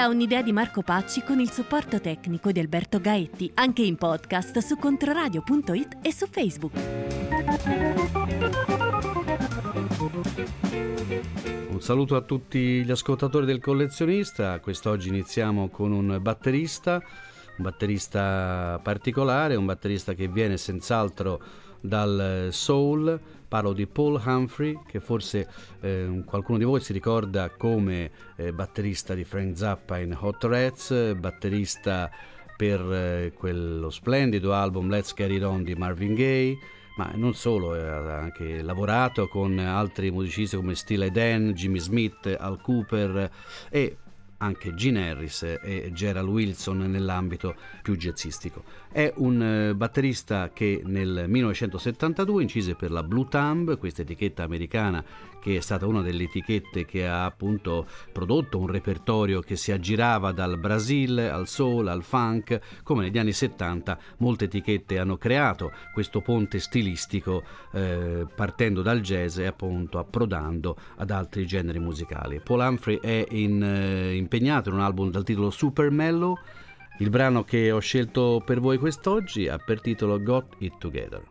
Da un'idea di Marco Pacci con il supporto tecnico di Alberto Gaetti, anche in podcast su controradio.it e su Facebook. Un saluto a tutti gli ascoltatori del collezionista. Quest'oggi iniziamo con un batterista, un batterista particolare, un batterista che viene senz'altro dal soul. Parlo di Paul Humphrey, che forse eh, qualcuno di voi si ricorda come eh, batterista di Frank Zappa in Hot Rats, batterista per eh, quello splendido album Let's Get It On di Marvin Gaye ma non solo, ha anche lavorato con altri musicisti come Steely Dan, Jimmy Smith, Al Cooper e anche Gene Harris e Gerald Wilson nell'ambito più jazzistico. È un eh, batterista che nel 1972 incise per la Blue Thumb, questa etichetta americana che è stata una delle etichette che ha appunto prodotto un repertorio che si aggirava dal Brasile al soul, al funk, come negli anni 70 molte etichette hanno creato questo ponte stilistico eh, partendo dal jazz e appunto approdando ad altri generi musicali. Paul Humphrey è in, eh, impegnato in un album dal titolo Super Mellow il brano che ho scelto per voi quest'oggi ha per titolo Got It Together.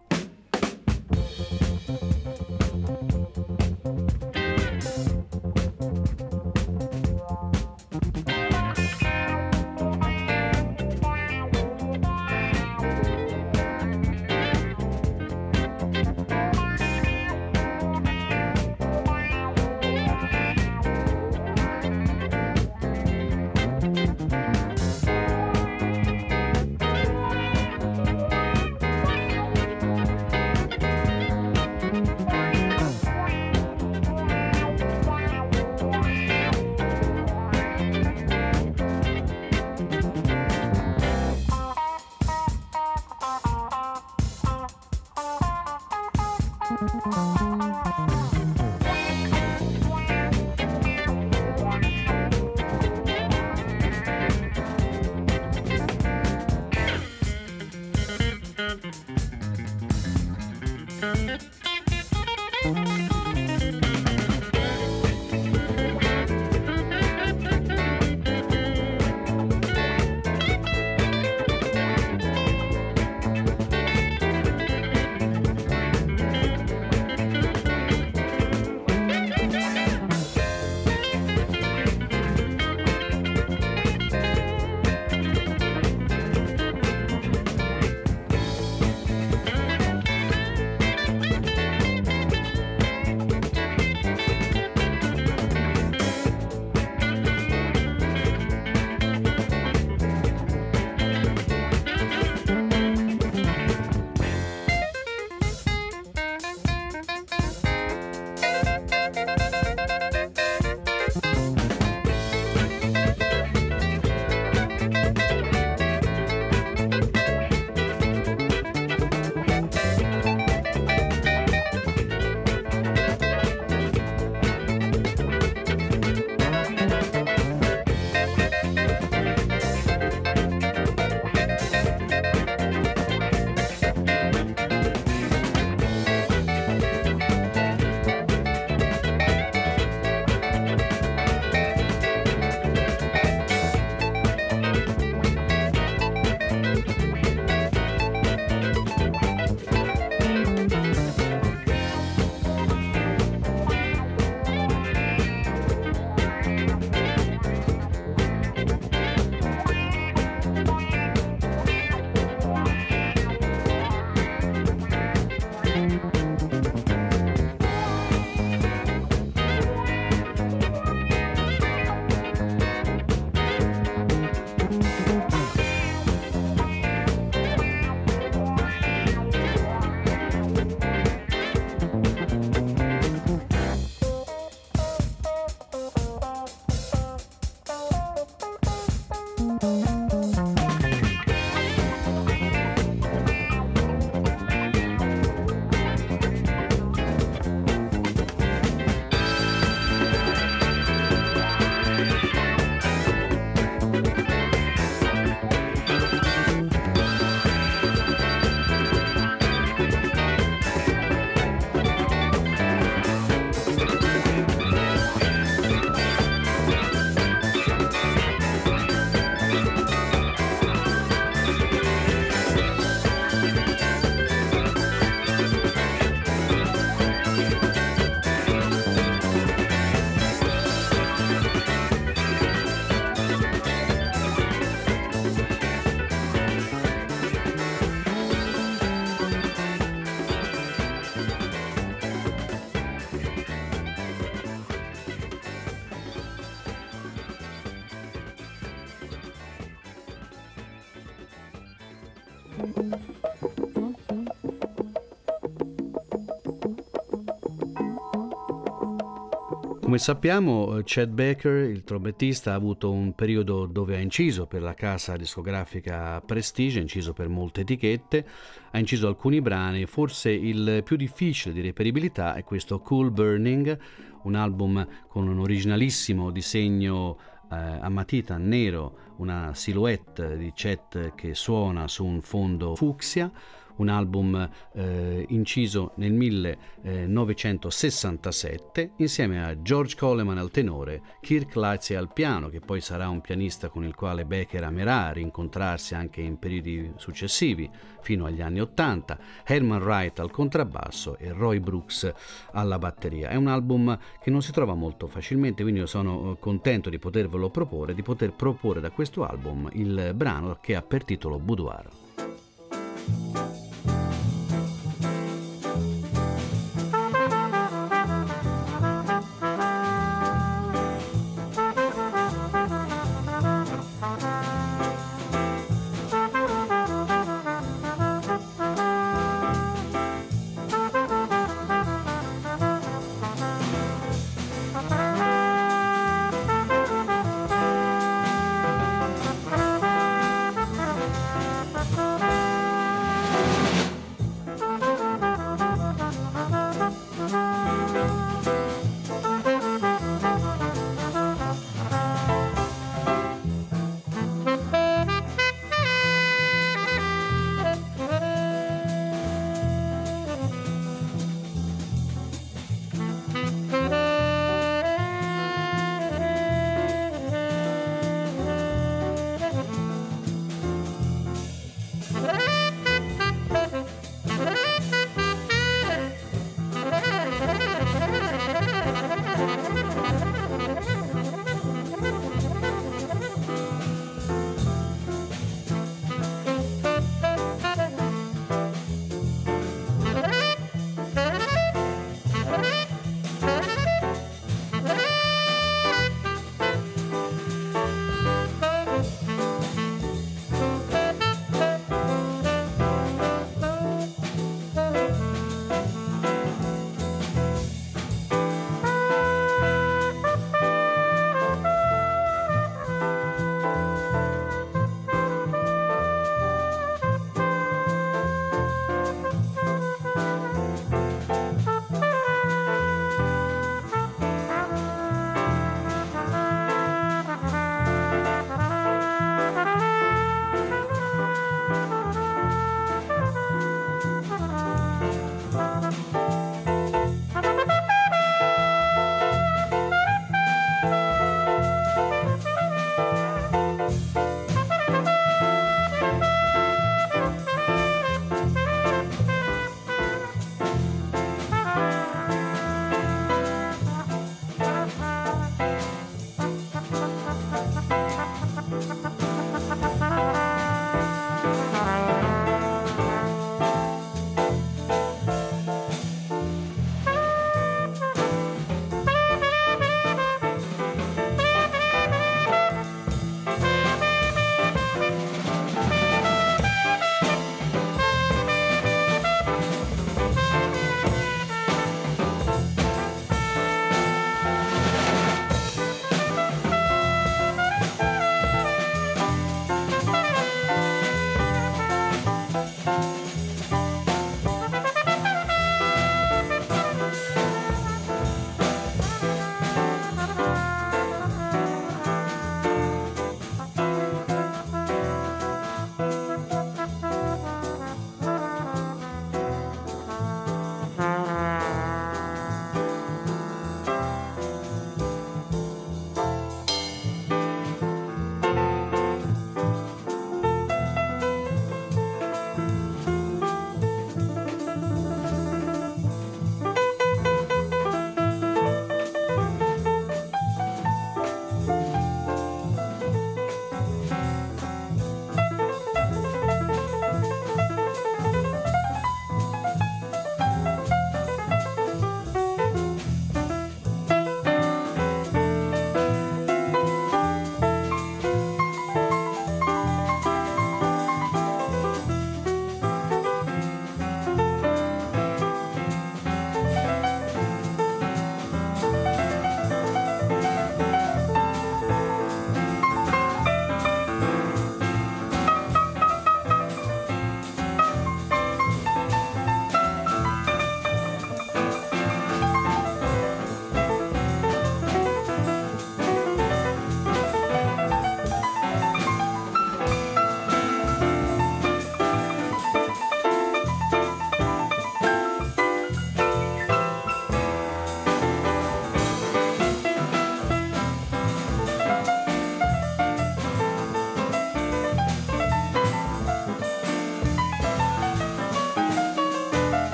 Sappiamo, eh, Chad Baker, il trombettista, ha avuto un periodo dove ha inciso per la casa discografica Prestige, ha inciso per molte etichette, ha inciso alcuni brani, forse il più difficile di reperibilità è questo Cool Burning, un album con un originalissimo disegno eh, a matita nero, una silhouette di Chet che suona su un fondo fucsia un album eh, inciso nel 1967 insieme a George Coleman al tenore, Kirk Lightsey al piano, che poi sarà un pianista con il quale Becker amerà rincontrarsi anche in periodi successivi, fino agli anni 80, Herman Wright al contrabbasso e Roy Brooks alla batteria. È un album che non si trova molto facilmente, quindi io sono eh, contento di potervelo proporre, di poter proporre da questo album il brano che ha per titolo Boudoir.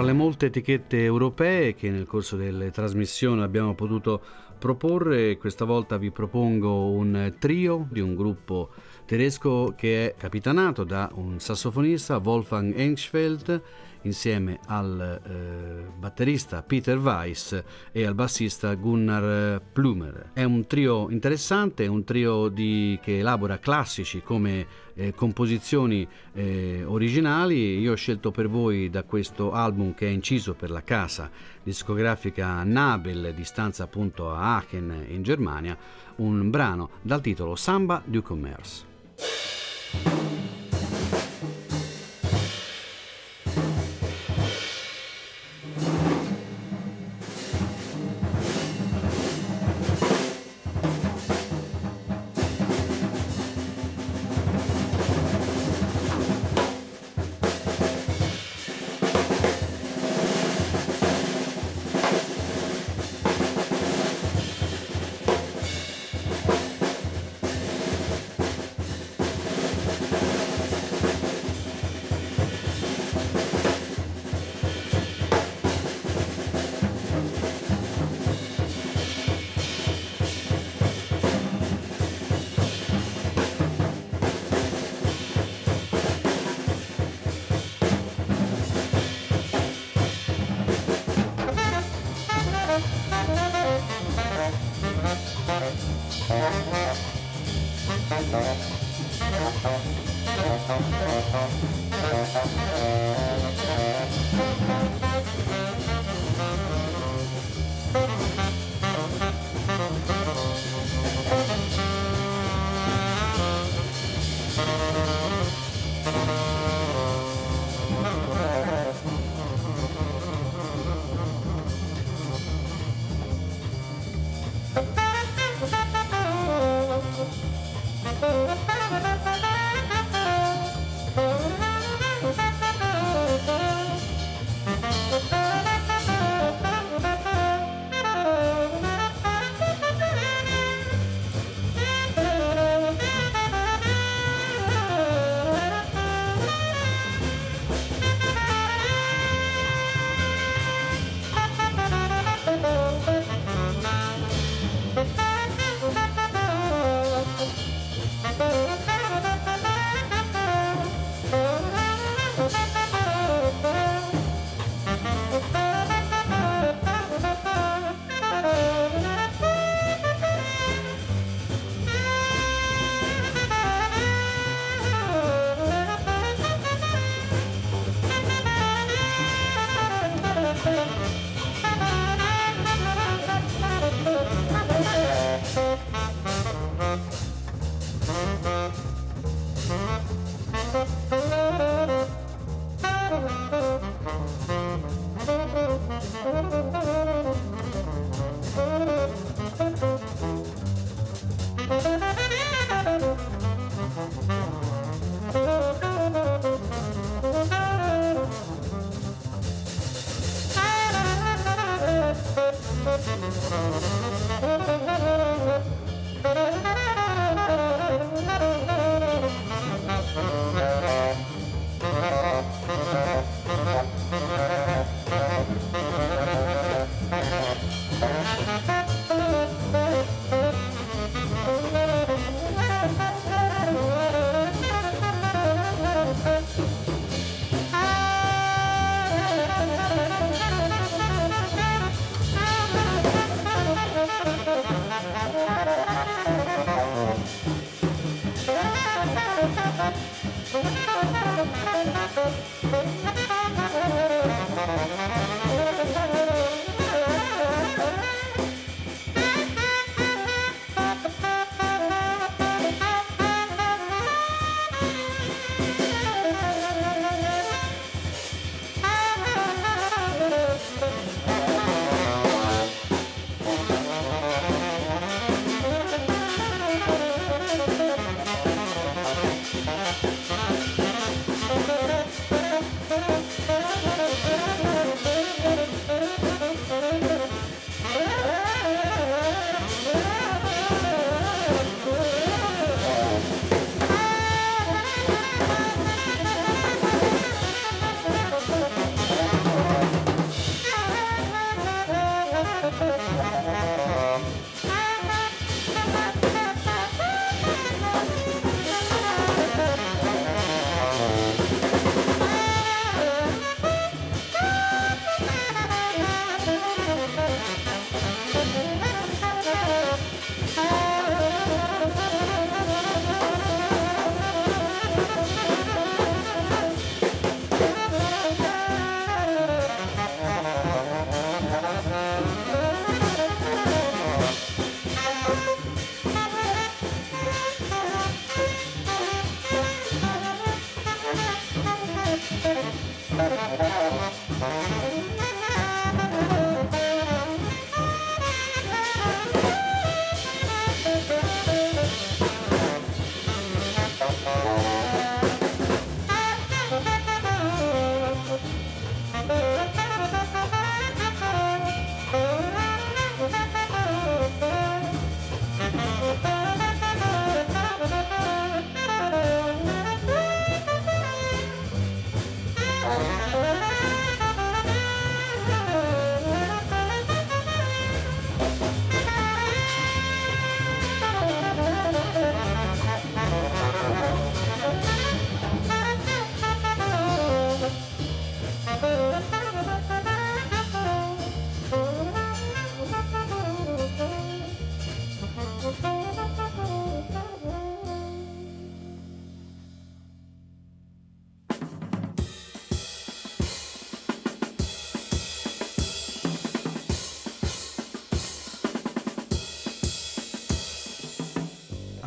Fra le molte etichette europee che nel corso delle trasmissioni abbiamo potuto proporre, questa volta vi propongo un trio di un gruppo tedesco che è capitanato da un sassofonista Wolfgang Engschfeld insieme al eh, batterista Peter Weiss e al bassista Gunnar Plumer. È un trio interessante, un trio di, che elabora classici come eh, composizioni eh, originali. Io ho scelto per voi da questo album che è inciso per la casa discografica Nabel, di stanza appunto a Aachen in Germania, un brano dal titolo Samba du Commerce.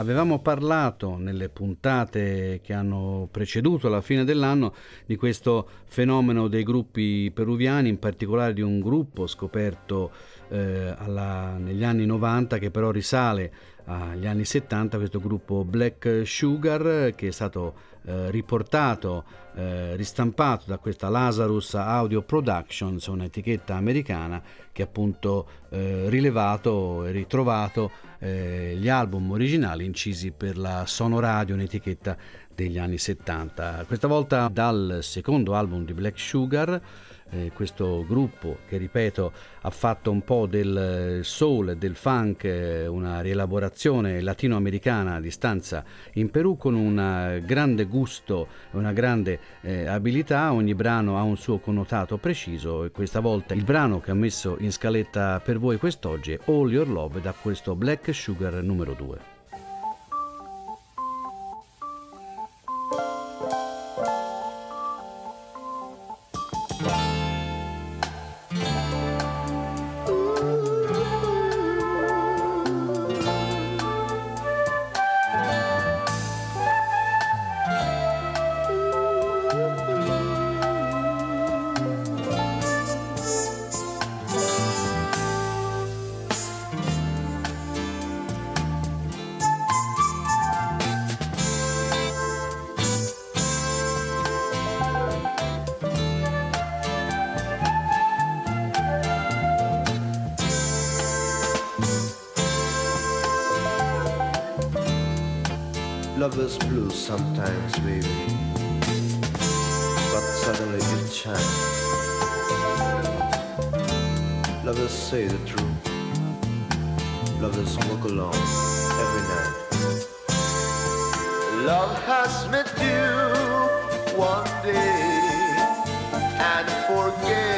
Avevamo parlato nelle puntate che hanno preceduto la fine dell'anno di questo fenomeno dei gruppi peruviani, in particolare di un gruppo scoperto eh, alla, negli anni 90 che però risale agli anni 70, questo gruppo Black Sugar che è stato eh, riportato, eh, ristampato da questa Lazarus Audio Productions, un'etichetta americana che ha appunto eh, rilevato e ritrovato eh, gli album originali incisi per la Sonoradio, un'etichetta degli anni 70. Questa volta dal secondo album di Black Sugar eh, questo gruppo che ripeto ha fatto un po' del soul e del funk, eh, una rielaborazione latinoamericana a distanza in Perù con un grande gusto e una grande eh, abilità, ogni brano ha un suo connotato preciso e questa volta il brano che ho messo in scaletta per voi quest'oggi è All Your Love da questo Black Sugar numero 2. Lover's blue sometimes, baby. But suddenly it changes. Lovers say the truth. Lovers walk alone every night. Love has met you one day and forget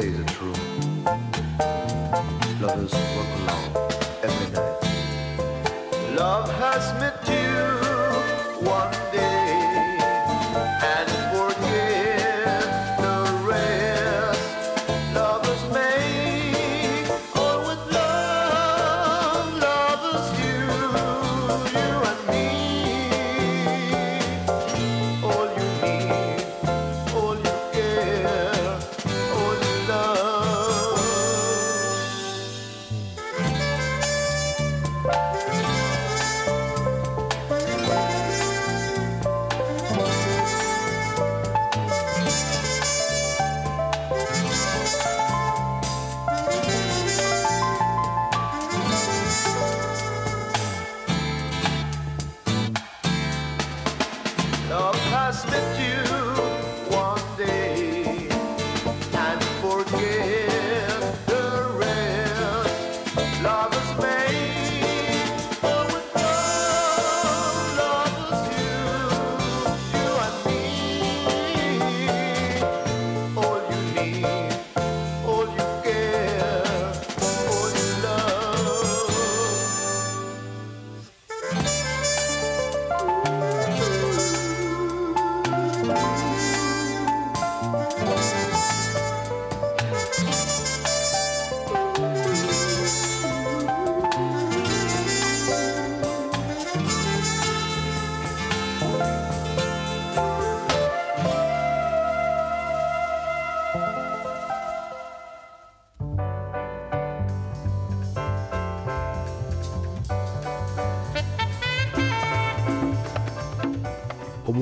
season.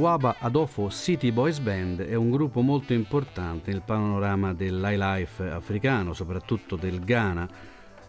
Obuaba Adofo City Boys Band è un gruppo molto importante nel panorama dell'highlife africano, soprattutto del Ghana,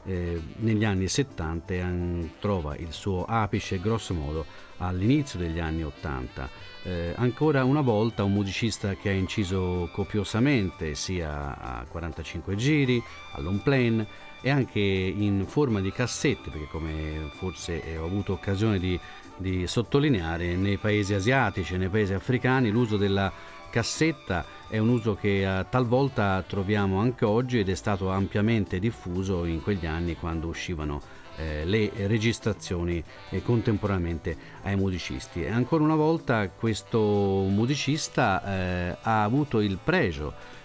eh, negli anni 70 e trova il suo apice grosso modo all'inizio degli anni 80. Eh, ancora una volta un musicista che ha inciso copiosamente sia a 45 giri, all'on plane e anche in forma di cassette, perché come forse ho avuto occasione di, di sottolineare, nei paesi asiatici e nei paesi africani l'uso della cassetta è un uso che eh, talvolta troviamo anche oggi ed è stato ampiamente diffuso in quegli anni quando uscivano eh, le registrazioni eh, contemporaneamente ai musicisti. E ancora una volta questo musicista eh, ha avuto il pregio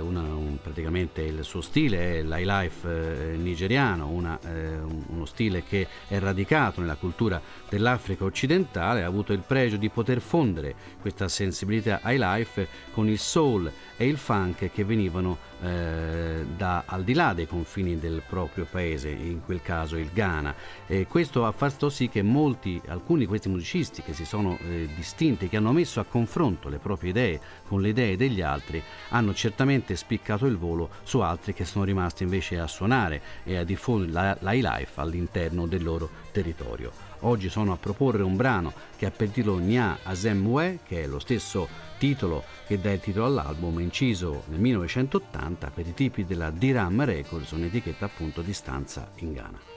una, un, praticamente il suo stile è l'highlife eh, nigeriano, una, eh, uno stile che è radicato nella cultura dell'Africa occidentale, ha avuto il pregio di poter fondere questa sensibilità highlife con il soul e il funk che venivano eh, da al di là dei confini del proprio paese, in quel caso il Ghana. E questo ha fatto sì che molti, alcuni di questi musicisti che si sono eh, distinti, che hanno messo a confronto le proprie idee con le idee degli altri, hanno certamente spiccato il volo su altri che sono rimasti invece a suonare e a diffondere la life all'interno del loro territorio. Oggi sono a proporre un brano che ha per titolo Nya Azemwe, che è lo stesso titolo che dà il titolo all'album, inciso nel 1980 per i tipi della Diram Records, un'etichetta appunto di stanza in Ghana.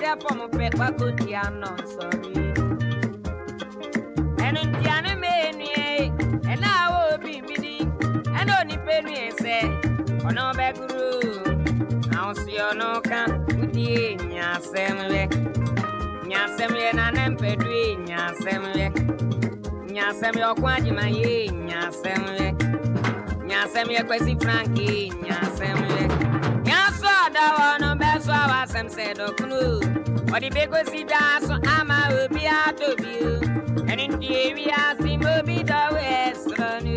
abịapụ m pekpako di ya nọ nsọrị ẹnu di anụ m enu ye ẹna awọ obi mbidi ẹna onipa enu ese ọna ọbẹ guru. Ahụ si ọna ụka ụdị enya asemle nya asemle na ne mpedu enya asemle nya asemle ọkụ ajima ye enya asemle nya asemle kwesị franki enya asemle dawa no bɛso a wasɛm sɛ dɔkono ɔde bɛkosi gyaa so ama obi atɔ bio ɛne nti ewiase ma obi dɔwo ɛsorɔ no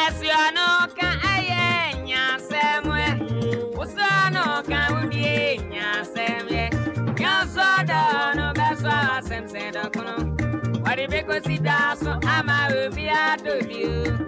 ɛsoɔ no ka ɛyɛ nyasɛm ɛ wosoɔ no ka wodie nyasɛm ɛ nyɔsoɔ dɔɔ no bɛso a wasɛm sɛ dɔkono ɔde bɛkosi gyaa so ama obi atɔ bio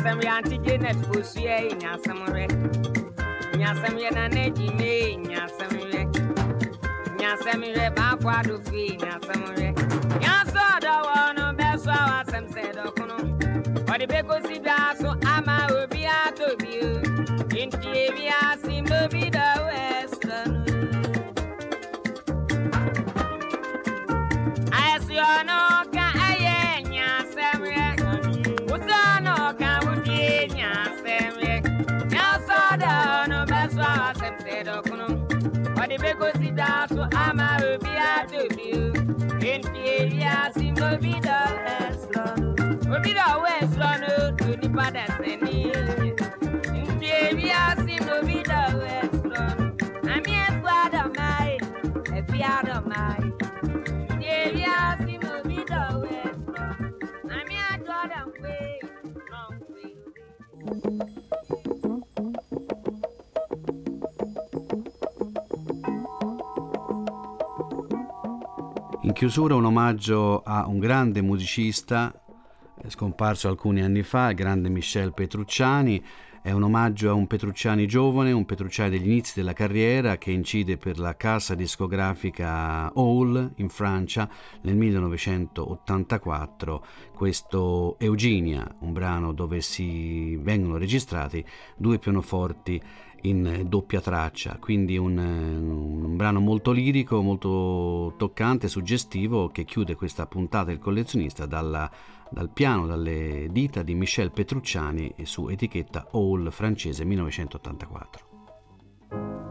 Yasam Yanti Janet Pusia, Yasamore, Yasam Yanaji, Yasamore, Yasamire Bakwa Dufi, Yasamore, Yasa, the one of Bessa, Sam said, Okuno, but the Beko Sida, so en pie y así no olvidarlo. Olvidarlo In chiusura un omaggio a un grande musicista eh, scomparso alcuni anni fa, il grande Michel Petrucciani. È un omaggio a un Petrucciani giovane, un Petrucciani degli inizi della carriera che incide per la casa discografica Hall in Francia nel 1984 questo Eugenia, un brano dove si vengono registrati due pianoforti in doppia traccia, quindi un, un, brano molto lirico, molto toccante, suggestivo che chiude questa puntata del collezionista dalla, dal piano, dalle dita di Michel Petrucciani su etichetta Hall francese 1984.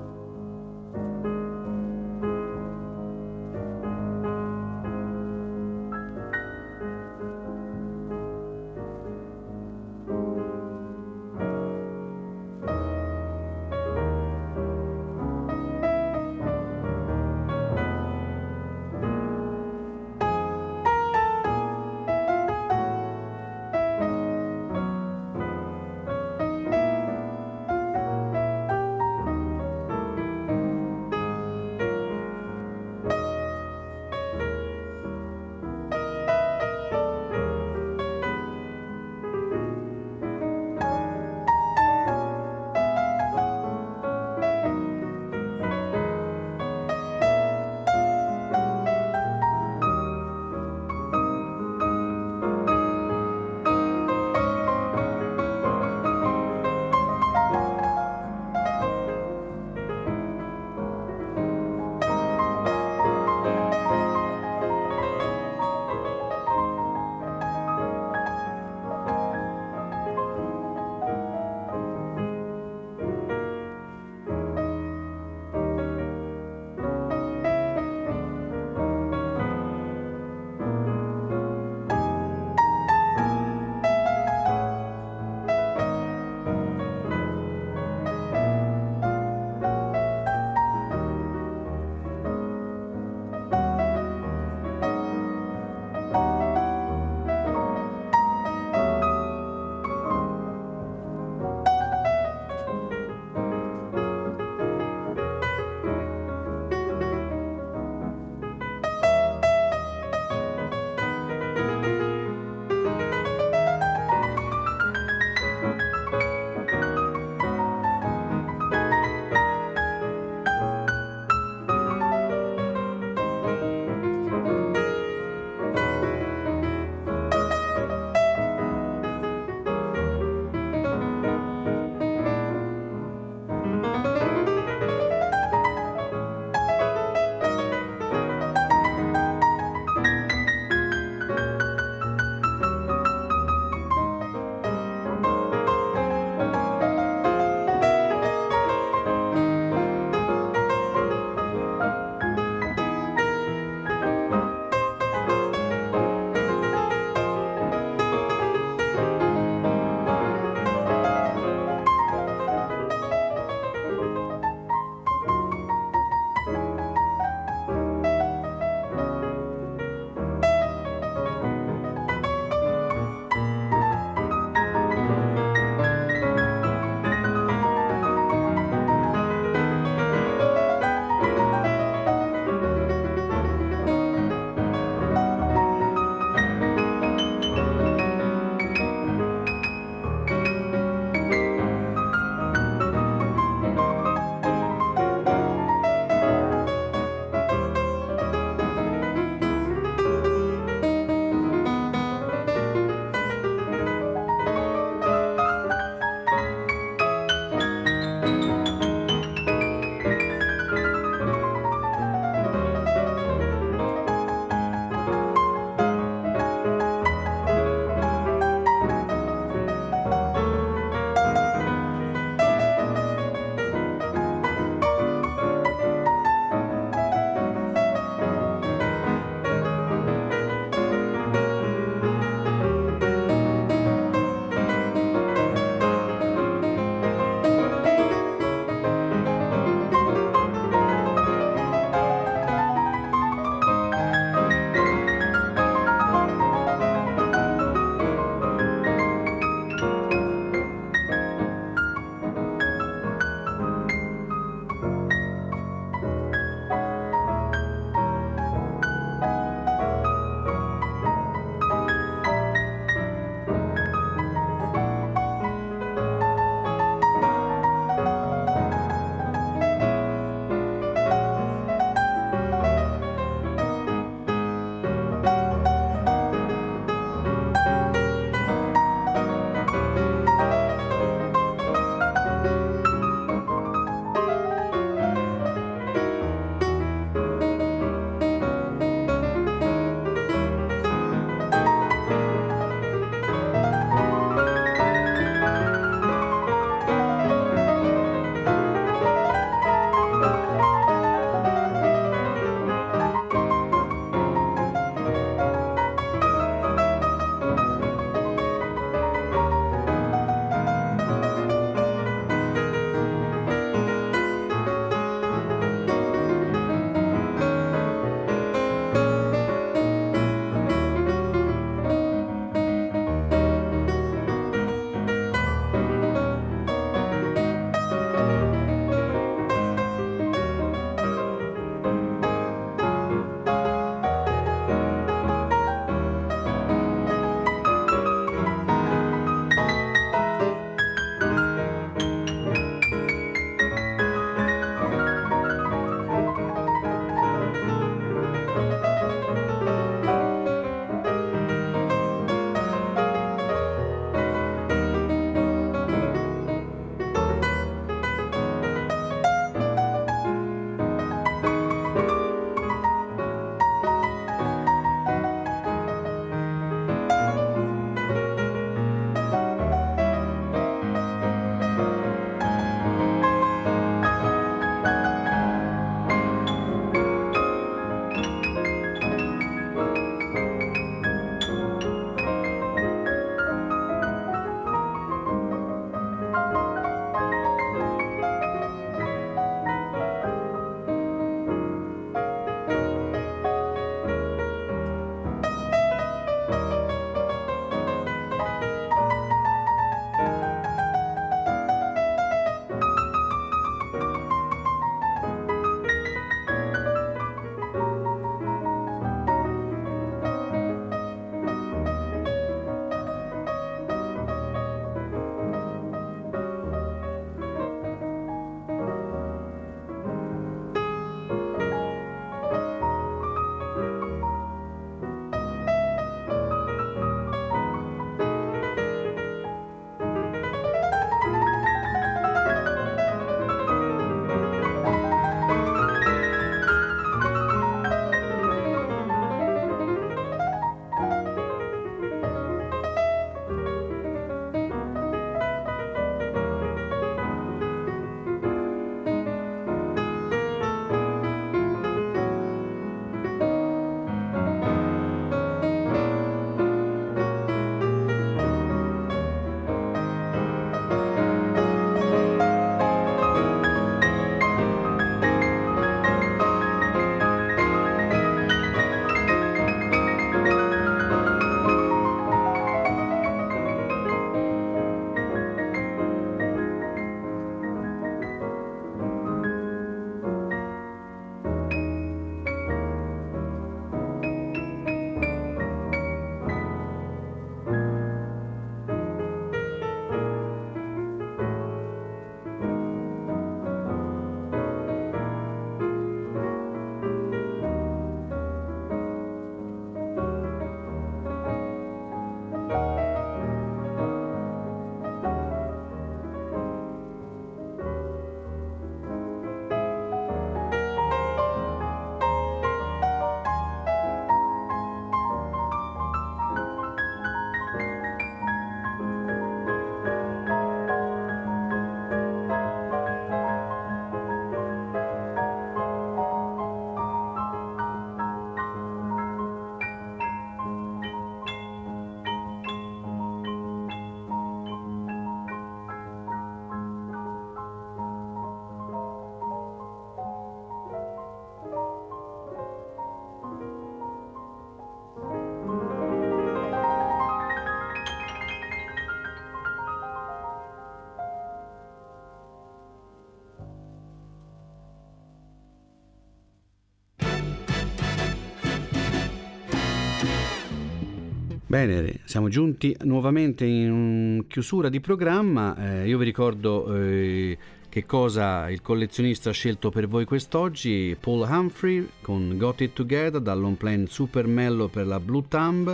Bene, siamo giunti nuovamente in chiusura di programma. Eh, io vi ricordo eh, che cosa il collezionista ha scelto per voi quest'oggi. Paul Humphrey con Got It Together dall'on plan Super Mello per la Blue Thumb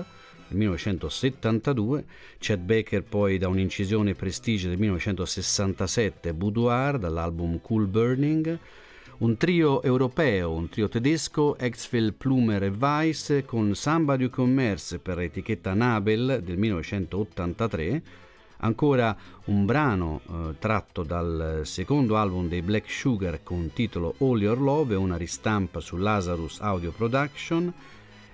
del 1972, Chad Baker poi da un'incisione Prestige del 1967, Boudoir dall'album Cool Burning, un trio europeo, un trio tedesco, Exfil, Plumer e Weiss con Samba du Commerce per etichetta Nabel del 1983, ancora un brano eh, tratto dal secondo album dei Black Sugar con titolo All Your Love una ristampa su Lazarus Audio Production,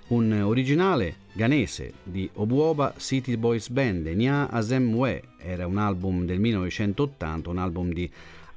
un originale ghanese di Obuoba City Boys Band, Nya Asem We, era un album del 1980, un album di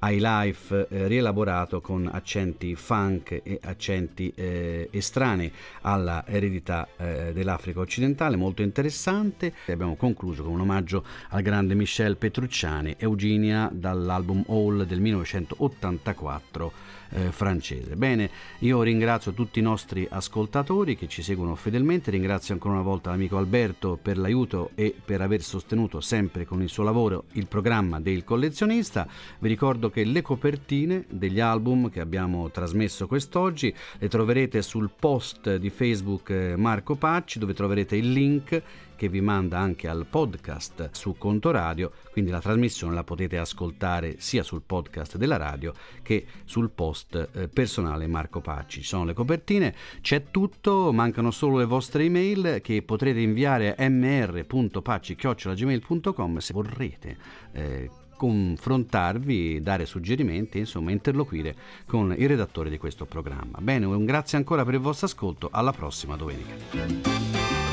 high life eh, rielaborato con accenti funk e accenti eh, estranei alla eredità eh, dell'Africa occidentale, molto interessante. E abbiamo concluso con un omaggio al grande Michel Petrucciani, Eugenia dall'album All del 1984 eh, francese. Bene, io ringrazio tutti i nostri ascoltatori che ci seguono fedelmente, ringrazio ancora una volta l'amico Alberto per l'aiuto e per aver sostenuto sempre con il suo lavoro il programma del collezionista. Vi ricordo che le copertine degli album che abbiamo trasmesso quest'oggi le troverete sul post di Facebook eh, Marco Pacci dove troverete il link che vi manda anche al podcast su Conto Radio, quindi la trasmissione la potete ascoltare sia sul podcast della radio che sul post eh, personale Marco Pacci. Ci sono le copertine, c'è tutto, mancano solo le vostre email che potrete inviare a mr.pacci.gmail.com se vorrete. Eh, confrontarvi, dare suggerimenti, insomma interloquire con i redattori di questo programma. Bene, un grazie ancora per il vostro ascolto, alla prossima domenica.